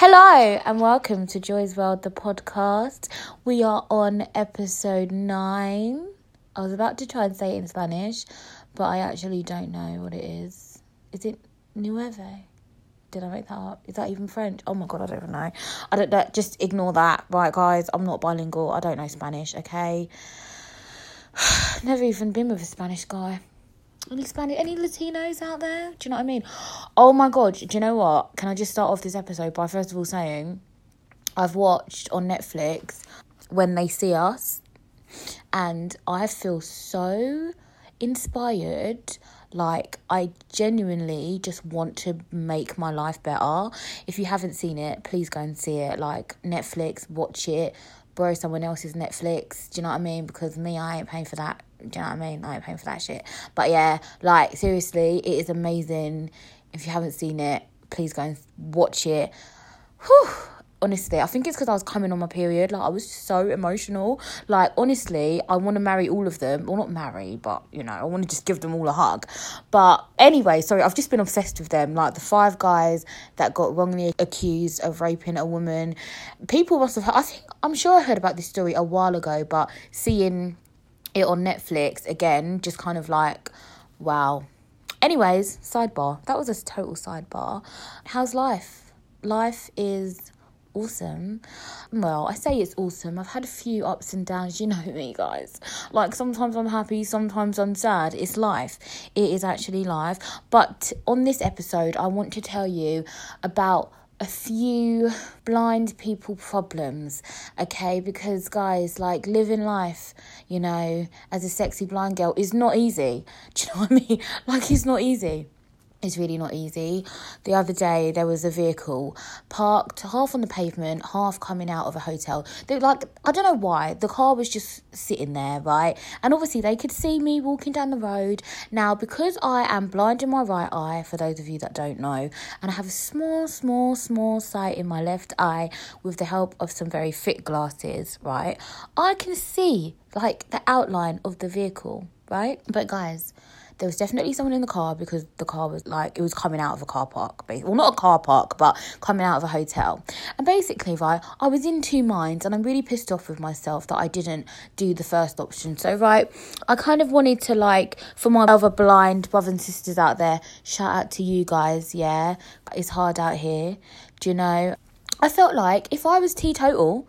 Hello and welcome to Joy's World, the podcast. We are on episode nine. I was about to try and say it in Spanish, but I actually don't know what it is. Is it Nueve? Did I make that up? Is that even French? Oh my god, I don't even know. I don't know. Just ignore that. Right, guys, I'm not bilingual. I don't know Spanish, okay? Never even been with a Spanish guy. Any any Latinos out there? Do you know what I mean? Oh my god, do you know what? Can I just start off this episode by first of all saying I've watched on Netflix When They See Us and I feel so inspired like I genuinely just want to make my life better. If you haven't seen it, please go and see it. Like Netflix, watch it, borrow someone else's Netflix. Do you know what I mean? Because me, I ain't paying for that. Do you know what I mean? I ain't paying for that shit. But yeah, like seriously, it is amazing. If you haven't seen it, please go and watch it. Whew honestly, I think it's because I was coming on my period. Like I was so emotional. Like honestly, I want to marry all of them. Well, not marry, but you know, I want to just give them all a hug. But anyway, sorry, I've just been obsessed with them. Like the five guys that got wrongly accused of raping a woman. People must have. I think I'm sure I heard about this story a while ago, but seeing it on Netflix again, just kind of like, wow. Anyways, sidebar. That was a total sidebar. How's life? Life is awesome. Well, I say it's awesome. I've had a few ups and downs, you know me, guys. Like sometimes I'm happy, sometimes I'm sad. It's life. It is actually life. But on this episode, I want to tell you about a few blind people problems, okay? Because, guys, like living life, you know, as a sexy blind girl is not easy. Do you know what I mean? Like, it's not easy is really not easy. The other day there was a vehicle parked half on the pavement, half coming out of a hotel. They like I don't know why the car was just sitting there, right? And obviously they could see me walking down the road. Now because I am blind in my right eye, for those of you that don't know, and I have a small, small, small sight in my left eye with the help of some very thick glasses, right? I can see like the outline of the vehicle, right? But guys there was definitely someone in the car because the car was like it was coming out of a car park well not a car park but coming out of a hotel. And basically right i was in two minds and i'm really pissed off with myself that i didn't do the first option. So right i kind of wanted to like for my other blind brothers and sisters out there shout out to you guys yeah it's hard out here do you know? I felt like if i was teetotal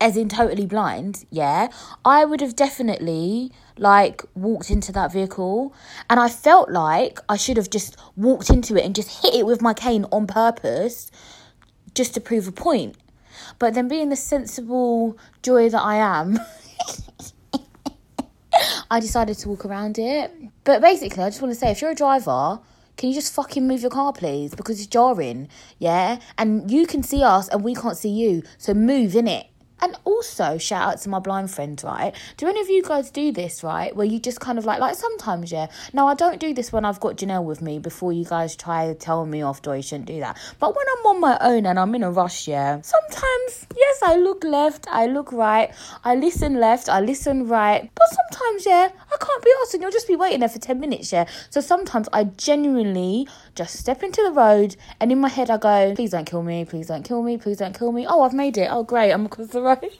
as in totally blind, yeah, I would have definitely like walked into that vehicle and I felt like I should have just walked into it and just hit it with my cane on purpose just to prove a point. But then being the sensible joy that I am, I decided to walk around it. But basically, I just want to say if you're a driver, can you just fucking move your car, please? Because it's jarring, yeah? And you can see us and we can't see you. So move, in it. And also, shout out to my blind friends, right? Do any of you guys do this, right? Where you just kind of like, like sometimes, yeah. No, I don't do this when I've got Janelle with me before you guys try to tell me off, do you shouldn't do that. But when I'm on my own and I'm in a rush, yeah, sometimes, yes, I look left, I look right, I listen left, I listen right. But sometimes, yeah, I can't be asked and you'll just be waiting there for 10 minutes, yeah. So sometimes I genuinely just step into the road and in my head I go, please don't kill me, please don't kill me, please don't kill me. Oh, I've made it. Oh, great, I'm across the road.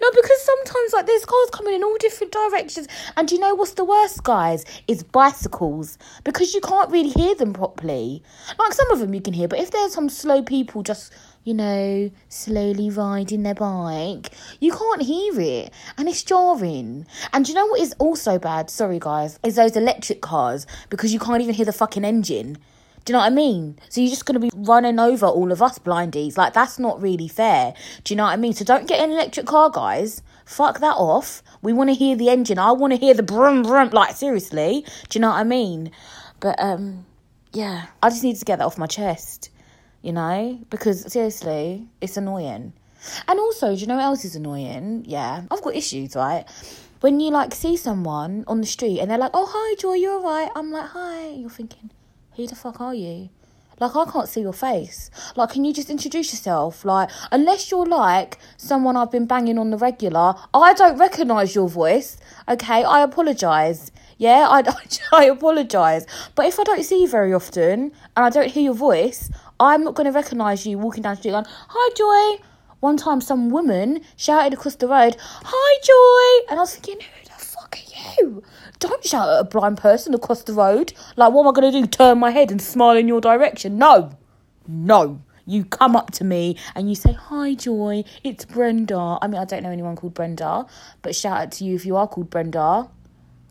No, because sometimes like there's cars coming in all different directions, and you know what's the worst, guys? Is bicycles because you can't really hear them properly. Like some of them you can hear, but if there's some slow people just you know slowly riding their bike, you can't hear it, and it's jarring. And you know what is also bad? Sorry, guys, is those electric cars because you can't even hear the fucking engine. Do you know what I mean? So you're just going to be running over all of us blindies. Like, that's not really fair. Do you know what I mean? So don't get an electric car, guys. Fuck that off. We want to hear the engine. I want to hear the brum brum. Like, seriously. Do you know what I mean? But, um, yeah. I just need to get that off my chest. You know? Because, seriously, it's annoying. And also, do you know what else is annoying? Yeah. I've got issues, right? When you, like, see someone on the street and they're like, oh, hi, Joy, you're alright. I'm like, hi. You're thinking, who the fuck are you? Like, I can't see your face. Like, can you just introduce yourself? Like, unless you're like someone I've been banging on the regular, I don't recognise your voice. Okay, I apologise. Yeah, I, I, I apologise. But if I don't see you very often and I don't hear your voice, I'm not going to recognise you walking down the street going, Hi, Joy. One time, some woman shouted across the road, Hi, Joy. And I was thinking, Who the fuck are you? Don't shout at a blind person across the road. Like, what am I going to do? Turn my head and smile in your direction? No. No. You come up to me and you say, Hi, Joy, it's Brenda. I mean, I don't know anyone called Brenda, but shout out to you if you are called Brenda.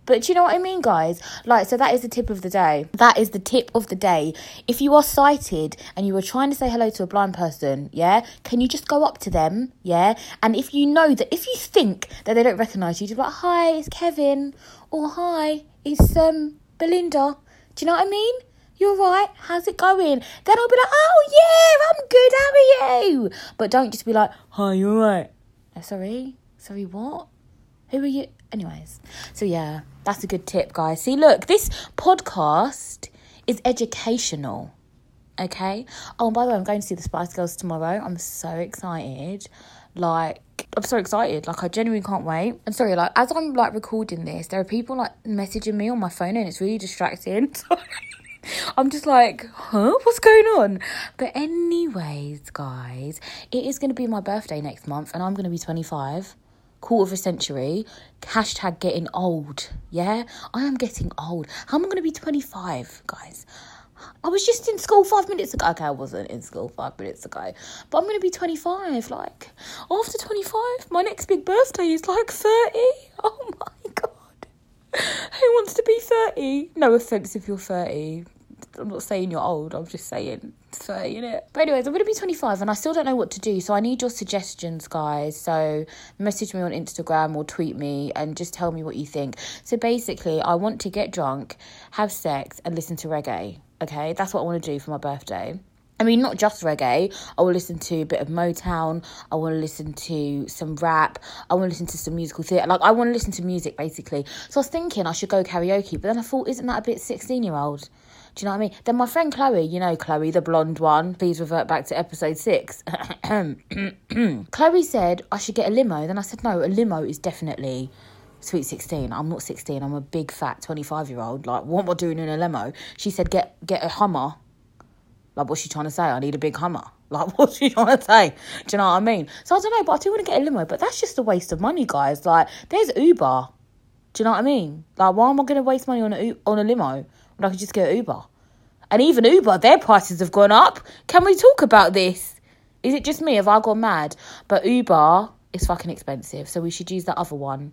But you know what I mean, guys? Like, so that is the tip of the day. That is the tip of the day. If you are sighted and you are trying to say hello to a blind person, yeah, can you just go up to them, yeah? And if you know that, if you think that they don't recognise you, just like, hi, it's Kevin, or hi, it's um Belinda. Do you know what I mean? You're right. How's it going? Then I'll be like, oh yeah, I'm good. How are you? But don't just be like, hi, you're right. Sorry, sorry, what? Who are you? Anyways, so yeah, that's a good tip, guys. See, look, this podcast is educational. Okay. Oh, and by the way, I'm going to see the Spice Girls tomorrow. I'm so excited. Like, I'm so excited. Like, I genuinely can't wait. I'm sorry, like, as I'm like recording this, there are people like messaging me on my phone, and it's really distracting. So I'm just like, huh? What's going on? But, anyways, guys, it is going to be my birthday next month, and I'm going to be 25 quarter of a century. Hashtag getting old. Yeah, I am getting old. How am I going to be 25, guys? I was just in school five minutes ago. Okay, I wasn't in school five minutes ago, but I'm going to be 25. Like, after 25, my next big birthday is like 30. Oh my god. Who wants to be 30? No offense if you're 30. I'm not saying you're old, I'm just saying 30, innit? But anyways, I'm going to be 25 and I still don't know what to do. So I need your suggestions, guys. So message me on Instagram or tweet me and just tell me what you think. So basically, I want to get drunk, have sex, and listen to reggae. Okay, that's what I want to do for my birthday. I mean, not just reggae. I will listen to a bit of Motown. I want to listen to some rap. I want to listen to some musical theatre. Like, I want to listen to music, basically. So I was thinking I should go karaoke, but then I thought, isn't that a bit 16 year old? Do you know what I mean? Then my friend Chloe, you know Chloe, the blonde one, please revert back to episode six. Chloe said I should get a limo. Then I said, no, a limo is definitely sweet 16 i'm not 16 i'm a big fat 25 year old like what am i doing in a limo? She said get get a hummer. Like what's she trying to say? I need a big hummer. Like what's she trying to say? Do you know what i mean? So i don't know but i do want to get a limo but that's just a waste of money guys. Like there's uber. Do you know what i mean? Like why am i going to waste money on a on a limo when i could just get uber and even uber their prices have gone up can we talk about this is it just me have i gone mad but uber is fucking expensive so we should use that other one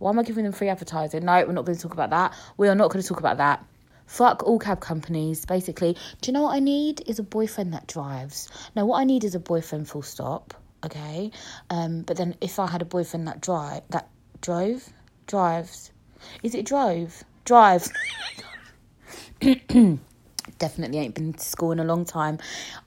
why am I giving them free advertising? No, we're not going to talk about that. We are not going to talk about that. Fuck all cab companies, basically. Do you know what I need? Is a boyfriend that drives. Now, what I need is a boyfriend, full stop. Okay, um, but then if I had a boyfriend that drive that drove drives, is it drove drives? definitely ain't been to school in a long time.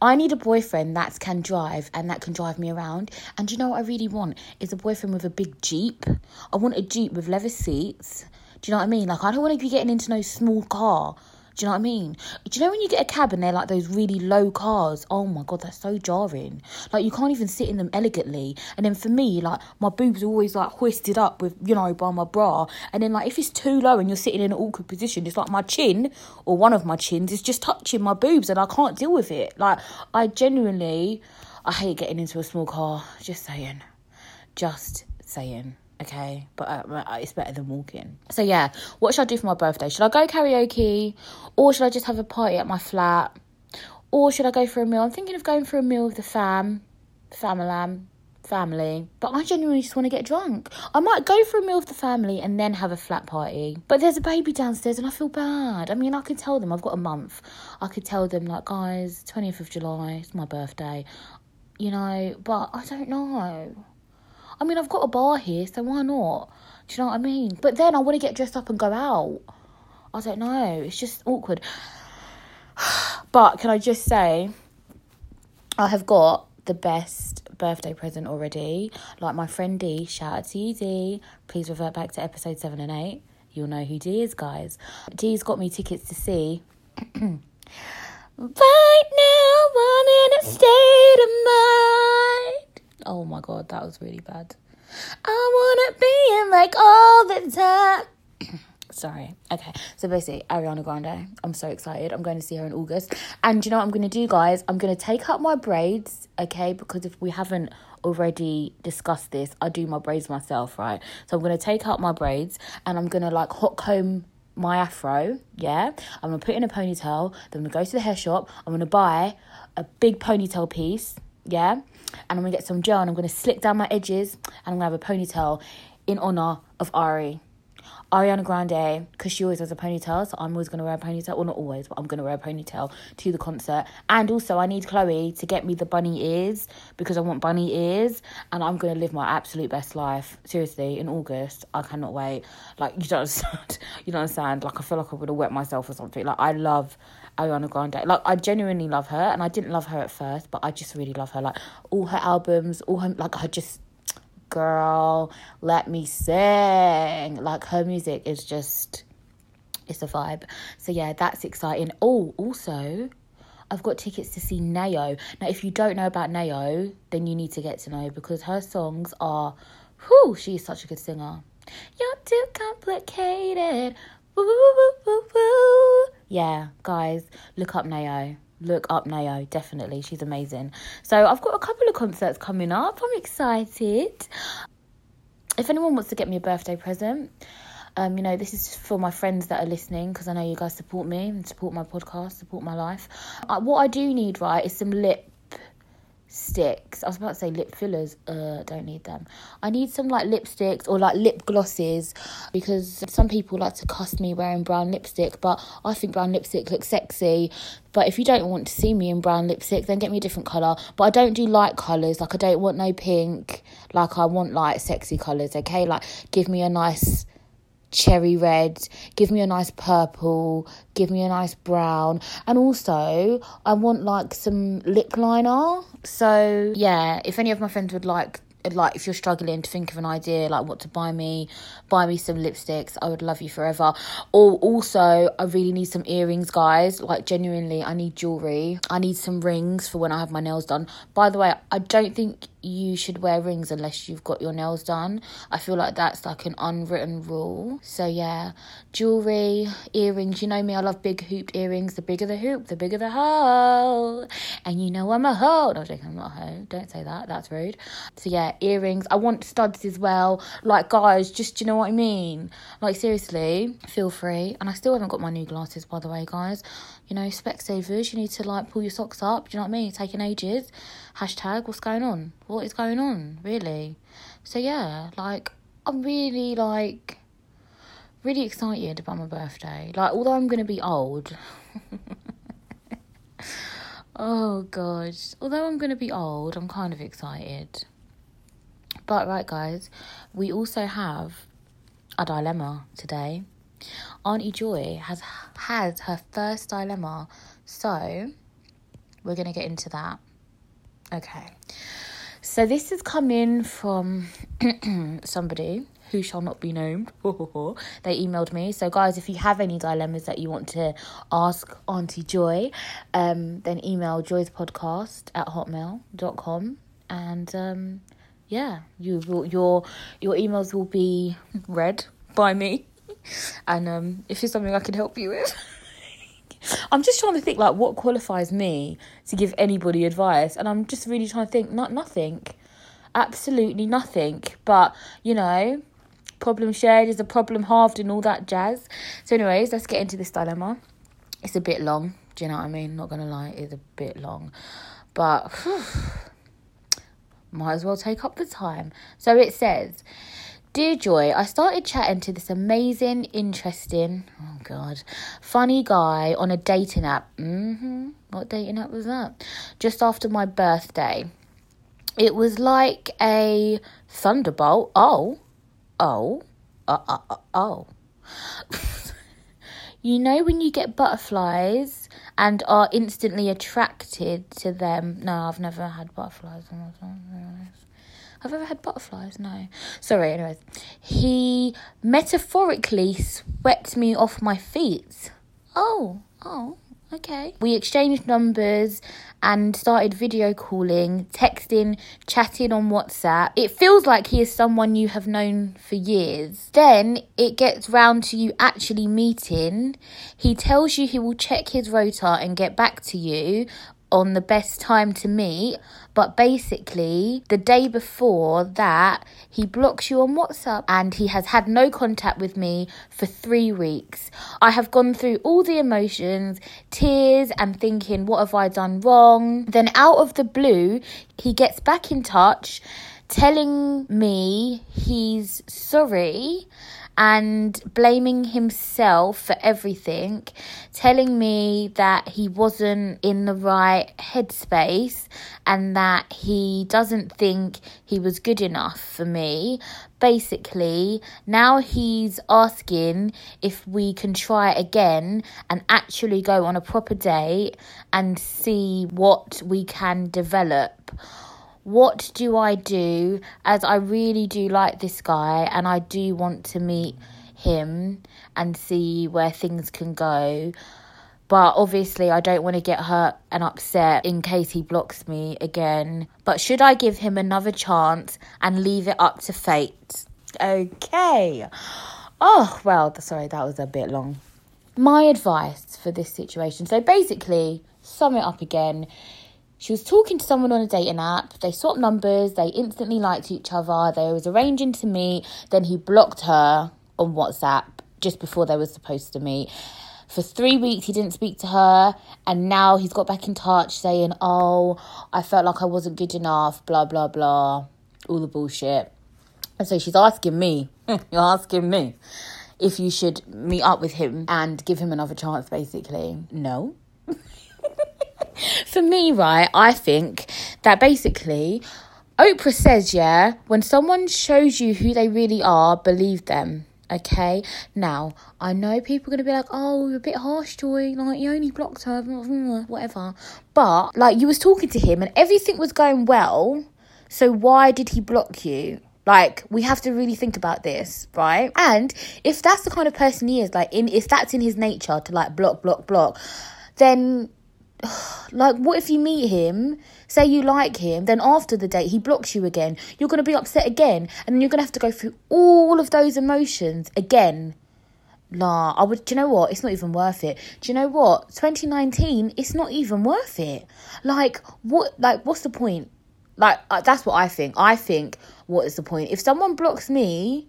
I need a boyfriend that can drive and that can drive me around. And you know what I really want? Is a boyfriend with a big Jeep. I want a Jeep with leather seats. Do you know what I mean? Like, I don't want to be getting into no small car. Do you know what I mean? Do you know when you get a cab and they're like those really low cars? Oh my god, that's so jarring. Like you can't even sit in them elegantly. And then for me, like my boobs are always like hoisted up with you know by my bra. And then like if it's too low and you're sitting in an awkward position, it's like my chin or one of my chins is just touching my boobs and I can't deal with it. Like I genuinely, I hate getting into a small car. Just saying, just saying okay but uh, it's better than walking. So yeah what should i do for my birthday? Should i go karaoke? Or should i just have a party at my flat? Or should i go for a meal? I'm thinking of going for a meal with the fam family family but i genuinely just want to get drunk. I might go for a meal with the family and then have a flat party. But there's a baby downstairs and i feel bad. I mean i could tell them i've got a month. I could tell them like guys 20th of july it's my birthday you know but i don't know I mean, I've got a bar here, so why not? Do you know what I mean? But then I want to get dressed up and go out. I don't know. It's just awkward. But can I just say, I have got the best birthday present already. Like my friend D, shout out to you, D. Please revert back to episode 7 and 8. You'll know who D is, guys. D's got me tickets to see. right now, I'm in a state of mind. My god, that was really bad. I wanna be in like all the time. Sorry. Okay. So basically, Ariana Grande. I'm so excited. I'm going to see her in August. And you know what I'm going to do, guys? I'm going to take out my braids, okay? Because if we haven't already discussed this, I do my braids myself, right? So I'm going to take out my braids and I'm going to like hot comb my afro, yeah? I'm going to put in a ponytail. Then I'm going to go to the hair shop. I'm going to buy a big ponytail piece, yeah? And I'm to get some gel and I'm to slick down my edges and I'm to have a ponytail in honor of Ari. Ariana Grande, because she always has a ponytail, so I'm always going to wear a ponytail. Well, not always, but I'm going to wear a ponytail to the concert. And also, I need Chloe to get me the bunny ears because I want bunny ears, and I'm going to live my absolute best life. Seriously, in August, I cannot wait. Like, you don't understand. You don't understand. Like, I feel like I'm going to wet myself or something. Like, I love Ariana Grande. Like, I genuinely love her, and I didn't love her at first, but I just really love her. Like, all her albums, all her, like, I just girl, let me sing. Like her music is just it's a vibe. So yeah, that's exciting. Oh, also, I've got tickets to see Nao. Now, if you don't know about Nao, then you need to get to know because her songs are, whoo, she's such a good singer. You're too complicated. Woo, woo, woo. Yeah, guys, look up Nao look up Nao, definitely. She's amazing. So I've got a couple of concerts coming up. I'm excited. If anyone wants to get me a birthday present, um, you know, this is for my friends that are listening because I know you guys support me and support my podcast, support my life. Uh, what I do need, right, is some lip sticks. I was about to say lip fillers. Uh, don't need them. I need some like lipsticks or like lip glosses because some people like to cuss me wearing brown lipstick, but I think brown lipstick looks sexy. But if you don't want to see me in brown lipstick, then get me a different colour. But I don't do light colours. Like I don't want no pink. Like I want like sexy colours, okay? Like give me a nice cherry red, give me a nice purple, give me a nice brown. And also, I want like some lip liner. So, yeah, if any of my friends would like like if you're struggling to think of an idea like what to buy me buy me some lipsticks i would love you forever or also i really need some earrings guys like genuinely i need jewelry i need some rings for when i have my nails done by the way i don't think you should wear rings unless you've got your nails done. I feel like that's like an unwritten rule. So yeah, jewelry, earrings. You know me, I love big hooped earrings. The bigger the hoop, the bigger the hole. And you know I'm a hoe. No, joking, I'm not a hoe. Don't say that. That's rude. So yeah, earrings. I want studs as well. Like guys, just you know what I mean. Like seriously, feel free. And I still haven't got my new glasses by the way, guys you know, Specsavers, you need to like pull your socks up. Do you know what I mean? taking ages. Hashtag, what's going on? What is going on? Really? So yeah, like I'm really like really excited about my birthday. Like although I'm gonna be old. oh god. Although I'm gonna be old, I'm kind of excited. But right guys, we also have a dilemma today. Auntie Joy has had her first dilemma, so we're going to get into that. Okay. So this has come in from somebody who shall not be named. they emailed me. So guys, if you have any dilemmas that you want to ask Auntie Joy, um, then email Joy's podcast at hotmail.com and um, yeah, you your your emails will be read by me and um, if it's something I can help you with. I'm just trying to think like what qualifies me to give anybody advice, and I'm just really trying to think not nothing, absolutely nothing. But you know, problem shared is a problem halved, and all that jazz. So, anyways, let's get into this dilemma. It's a bit long. Do you know what I mean? Not gonna lie, it's a bit long, but whew, might as well take up the time. So it says. Dear Joy, I started chatting to this amazing, interesting, oh God, funny guy on a dating app. Mm-hmm. What dating app was that? Just after my birthday. It was like a thunderbolt. Oh, oh, uh, uh, uh oh. you know when you get butterflies and are instantly attracted to them? No, I've never had butterflies. Have I ever had butterflies? No. Sorry, anyways. He metaphorically swept me off my feet. Oh, oh, Okay. We exchanged numbers and started video calling, texting, chatting on WhatsApp. It feels like he is someone you have known for years. Then it gets round to you actually meeting. He tells you he will check his rota and get back to you on the best time to meet, but basically, the day before that, he blocks you on WhatsApp and he has had no contact with me for three weeks. I have gone through all the emotions, tears, and thinking, what have I done wrong? Then, out of the blue, he gets back in touch telling me he's sorry and blaming himself for everything, telling me that he wasn't in the right headspace and that he doesn't think he was good enough for me. Basically, now he's asking if we can try again and actually go on a proper date and see what we can develop what do I do as I really do like this guy and I do want to meet him and see where things can go. But obviously, I don't want to get hurt and upset in case he blocks me again. But should I give him another chance and leave it up to fate? Okay. Oh, well, sorry, that was a bit long. My advice for this situation. So basically, sum it up again she was talking to someone on a dating app. They swapped numbers. They instantly liked each other. They was arranging to meet. Then he blocked her on WhatsApp just before they were supposed to meet. For three weeks, he didn't speak to her, and now he's got back in touch saying, "Oh, I felt like I wasn't good enough." Blah blah blah, all the bullshit. And so she's asking me, you're asking me, if you should meet up with him and give him another chance. Basically, no. For me, right, I think that basically Oprah says, yeah, when someone shows you who they really are, believe them. Okay, now I know people are gonna be like, "Oh, you're a bit harsh, Joy. Like you only blocked her, whatever." But like you was talking to him and everything was going well, so why did he block you? Like we have to really think about this, right? And if that's the kind of person he is, like in if that's in his nature to like block, block, block, then like what if you meet him say you like him then after the date he blocks you again you're going to be upset again and then you're going to have to go through all of those emotions again. Nah i would do you know what? It's not even worth it. Do you know what? 2019 it's not even worth it. Like what like what's the point? Like uh, that's what i think. I think what is the point? If someone blocks me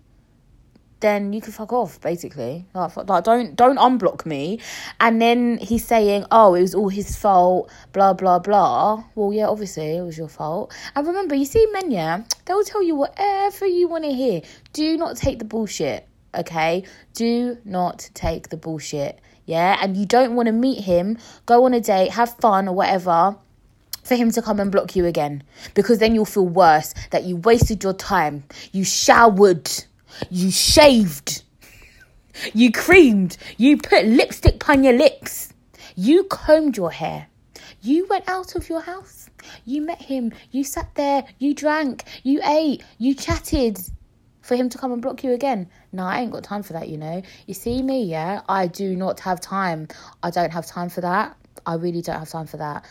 then you can fuck off basically. Like, like don't don't unblock me. And then he's saying oh it was all his fault blah blah blah. Well yeah obviously it was your fault. And remember you see men yeah they'll tell you whatever you want to hear. Do not take the bullshit okay? Do not take the bullshit yeah? And you don't want to meet him go on a date have fun or whatever for him to come and block you again. Because then you'll feel worse that you wasted your time. You showered you shaved. You creamed. You put lipstick on your lips. You combed your hair. You went out of your house. You met him. You sat there. You drank. You ate. You chatted for him to come and block you again. No, I ain't got time for that, you know. You see me, yeah? I do not have time. I don't have time for that. I really don't have time for that.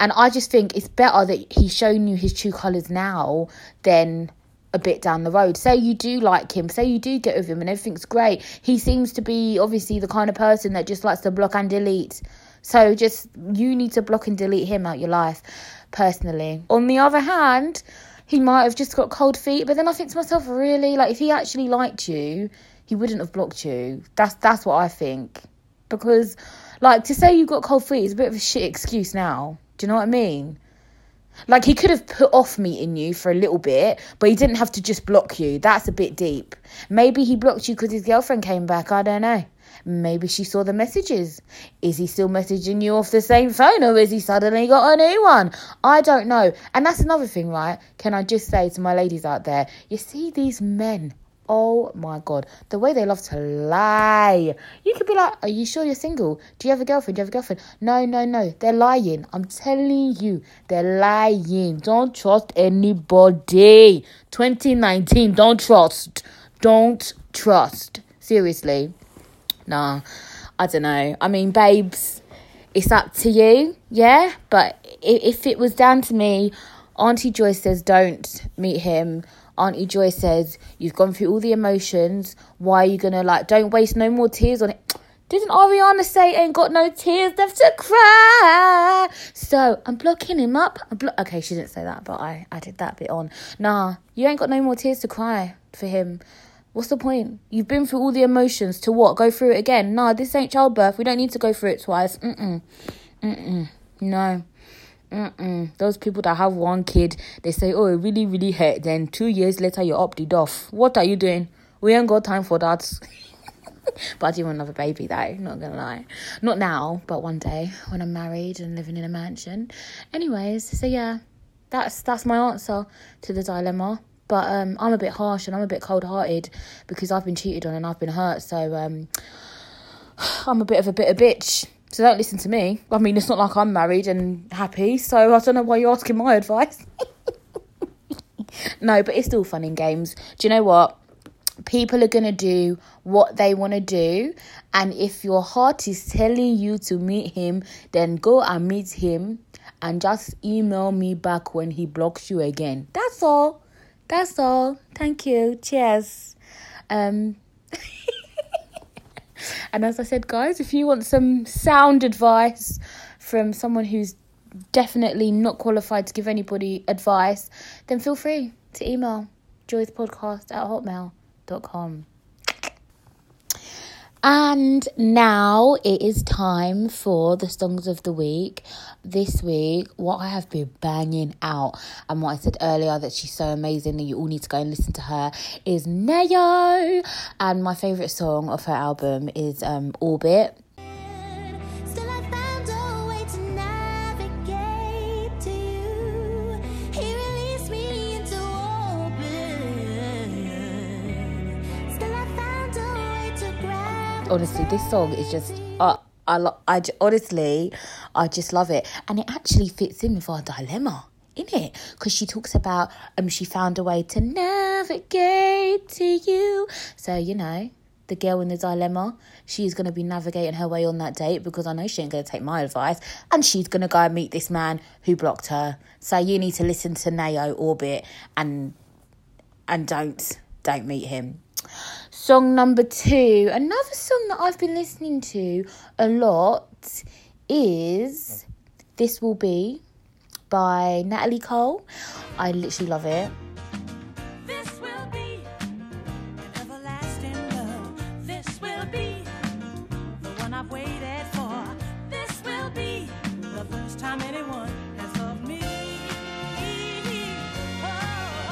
And I just think it's better that he's shown you his true colours now than a bit down the road. Say you do like him, say you do get with him and everything's great. He seems to be obviously the kind of person that just likes to block and delete. So just you need to block and delete him out your life personally. On the other hand, he might have just got cold feet, but then I think to myself, really, like if he actually liked you, he wouldn't have blocked you. That's that's what I think. Because like to say you got cold feet is a bit of a shit excuse now. Do you know what I mean? Like he could have put off meeting you for a little bit, but he didn't have to just block you. That's a bit deep. Maybe he blocked you because his girlfriend came back. I don't know. Maybe she saw the messages. Is he still messaging you off the same phone or has he suddenly got a new one? I don't know. And that's another thing, right? Can I just say to my ladies out there, you see these men Oh my god, the way they love to lie. You could be like, Are you sure you're single? Do you have a girlfriend? Do you have a girlfriend? No, no, no. They're lying. I'm telling you, they're lying. Don't trust anybody. 2019, don't trust. Don't trust. Seriously. Nah, I don't know. I mean, babes, it's up to you, yeah. But if it was down to me, Auntie Joyce says don't meet him. Auntie Joy says, You've gone through all the emotions. Why are you gonna like don't waste no more tears on it? Didn't Ariana say ain't got no tears left to cry? So I'm blocking him up. Blo- okay, she didn't say that, but I added that bit on. Nah, you ain't got no more tears to cry for him. What's the point? You've been through all the emotions to what? Go through it again? Nah, this ain't childbirth. We don't need to go through it twice. Mm-mm. Mm-mm. No. Mm-mm. Those people that have one kid, they say, oh, it really, really hurt. Then two years later, you're opted off. What are you doing? We ain't got time for that. but I do want another baby, though. Not gonna lie. Not now, but one day when I'm married and living in a mansion. Anyways, so yeah, that's that's my answer to the dilemma. But um, I'm a bit harsh and I'm a bit cold hearted because I've been cheated on and I've been hurt. So um, I'm a bit of a bitter bitch. So don't listen to me. I mean, it's not like I'm married and happy, so I don't know why you're asking my advice. no, but it's still fun in games. Do you know what? People are going to do what they want to do. And if your heart is telling you to meet him, then go and meet him and just email me back when he blocks you again. That's all. That's all. Thank you. Cheers. Um, and as I said, guys, if you want some sound advice from someone who's definitely not qualified to give anybody advice, then feel free to email joyspodcast at hotmail.com. And now it is time for the songs of the week. This week, what I have been banging out, and what I said earlier that she's so amazing that you all need to go and listen to her is Nao. And my favourite song of her album is um, Orbit. Honestly, this song is just. Uh, I, I honestly, I just love it, and it actually fits in with our dilemma in it because she talks about um she found a way to navigate to you. So you know, the girl in the dilemma, she's gonna be navigating her way on that date because I know she ain't gonna take my advice, and she's gonna go and meet this man who blocked her. So you need to listen to Nao Orbit and and don't don't meet him. Song number two, another song that I've been listening to a lot is This Will Be by Natalie Cole. I literally love it.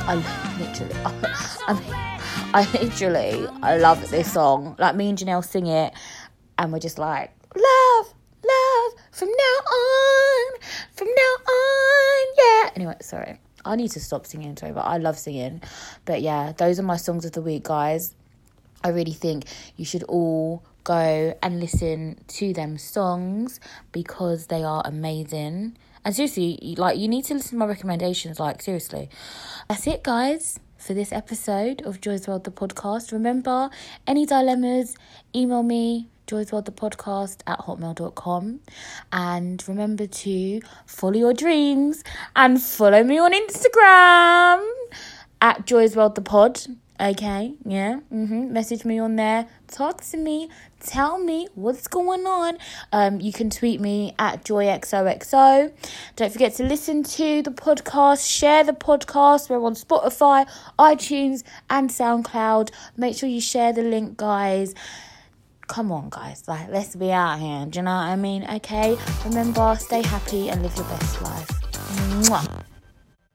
I literally, I mean, I literally, I love this song. Like me and Janelle sing it, and we're just like, love, love, from now on, from now on, yeah. Anyway, sorry. I need to stop singing, sorry, but I love singing. But yeah, those are my songs of the week, guys. I really think you should all go and listen to them songs because they are amazing. And seriously, like you need to listen to my recommendations, like seriously. That's it, guys for this episode of Joy's World the podcast. Remember, any dilemmas, email me, Joy's World the podcast at hotmail.com. And remember to follow your dreams and follow me on Instagram at Joy's World the pod. Okay, yeah. Mm-hmm. Message me on there. Talk to me. Tell me what's going on. Um, you can tweet me at joyxoxo. Don't forget to listen to the podcast. Share the podcast. We're on Spotify, iTunes, and SoundCloud. Make sure you share the link, guys. Come on, guys. Like, let's be out here. Do you know what I mean? Okay. Remember, stay happy and live your best life. Mwah.